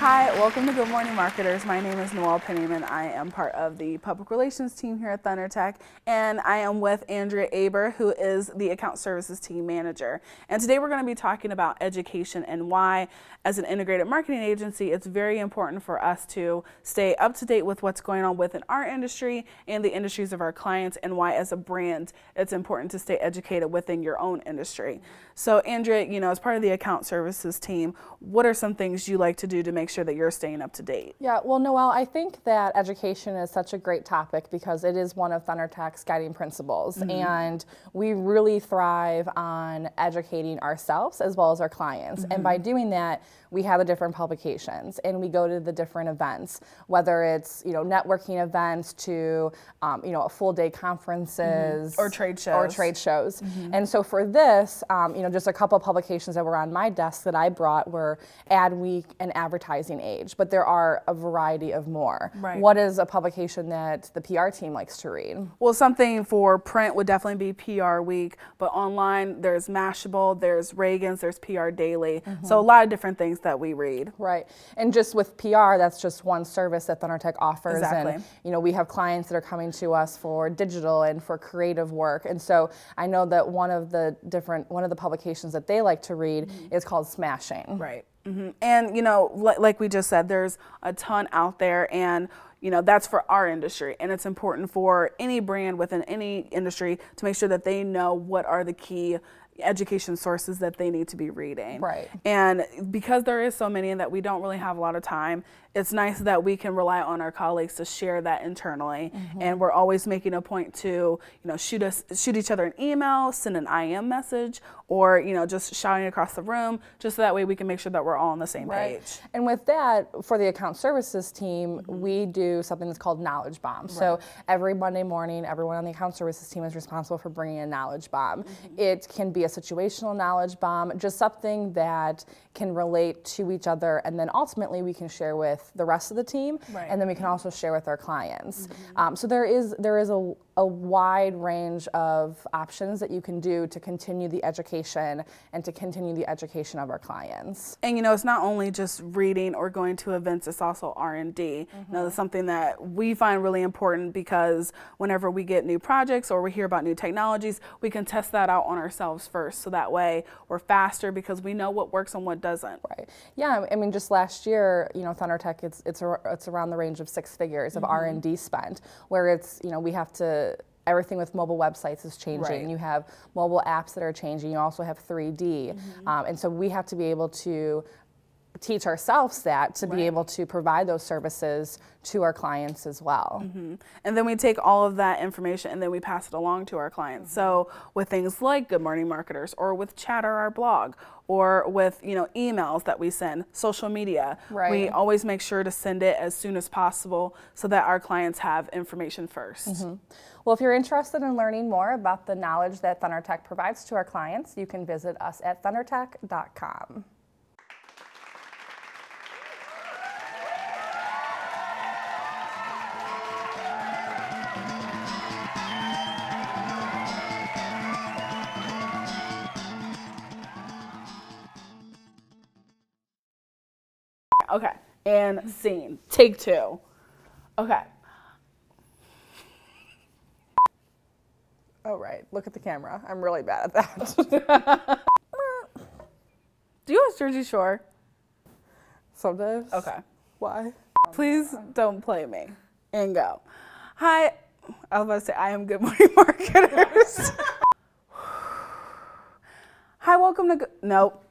Hi, welcome to Good Morning Marketers. My name is Noelle Pennyman. I am part of the public relations team here at ThunderTech, and I am with Andrea Aber, who is the account services team manager. And today we're going to be talking about education and why, as an integrated marketing agency, it's very important for us to stay up to date with what's going on within our industry and the industries of our clients, and why, as a brand, it's important to stay educated within your own industry. So, Andrea, you know, as part of the account services team, what are some things you like to do to make sure that you're staying up to date? Yeah, well, Noelle, I think that education is such a great topic because it is one of ThunderTech's guiding principles. Mm-hmm. And we really thrive on educating ourselves as well as our clients. Mm-hmm. And by mm-hmm. doing that, we have the different publications and we go to the different events, whether it's you know networking events to um, you know full day conferences mm-hmm. or trade shows or trade shows. Mm-hmm. And so for this, um, you know, just a couple of publications that were on my desk that I brought were Adweek and Advertising Age, but there are a variety of more. Right. What is a publication that the PR team likes to read? Well, something for print would definitely be PR Week, but online there's Mashable, there's Ragan's, there's PR Daily. Mm-hmm. So a lot of different things that we read. Right. And just with PR, that's just one service that ThunderTech offers. Exactly. And you know, we have clients that are coming to us for digital and for creative work. And so I know that one of the different one of the publications that they like to read mm-hmm. is called Smashing. Right. Mm-hmm. And you know, like we just said, there's a ton out there, and you know that's for our industry, and it's important for any brand within any industry to make sure that they know what are the key education sources that they need to be reading. Right. And because there is so many and that we don't really have a lot of time, it's nice that we can rely on our colleagues to share that internally. Mm-hmm. And we're always making a point to, you know, shoot us shoot each other an email, send an IM message, or, you know, just shouting across the room, just so that way we can make sure that we're all on the same right. page. And with that, for the account services team, mm-hmm. we do something that's called knowledge bomb. Right. So every Monday morning, everyone on the account services team is responsible for bringing a knowledge bomb. Mm-hmm. It can be a situational knowledge bomb, just something that can relate to each other, and then ultimately we can share with the rest of the team, right. and then we can also share with our clients. Mm-hmm. Um, so there is there is a a wide range of options that you can do to continue the education and to continue the education of our clients. And you know, it's not only just reading or going to events, it's also R&D. Mm-hmm. You know, that's something that we find really important because whenever we get new projects or we hear about new technologies, we can test that out on ourselves first. So that way we're faster because we know what works and what doesn't. Right. Yeah, I mean just last year, you know, ThunderTech it's it's it's around the range of 6 figures of mm-hmm. R&D spent where it's, you know, we have to everything with mobile websites is changing. Right. You have mobile apps that are changing. You also have 3D. Mm-hmm. Um, and so we have to be able to teach ourselves that to right. be able to provide those services to our clients as well. Mm-hmm. And then we take all of that information and then we pass it along to our clients. Mm-hmm. So with things like Good Morning Marketers or with Chatter, our blog, or with you know emails that we send, social media, right. we always make sure to send it as soon as possible so that our clients have information 1st mm-hmm. Well, if you're interested in learning more about the knowledge that ThunderTech provides to our clients, you can visit us at thundertech.com. Okay. And scene. Take two. Okay. Oh, right. Look at the camera. I'm really bad at that. Do you watch Jersey Shore? Sometimes. Okay. Why? Please don't play me. And go. Hi. I was about to say, I am Good Morning Marketers. Hi, welcome to. Go- nope.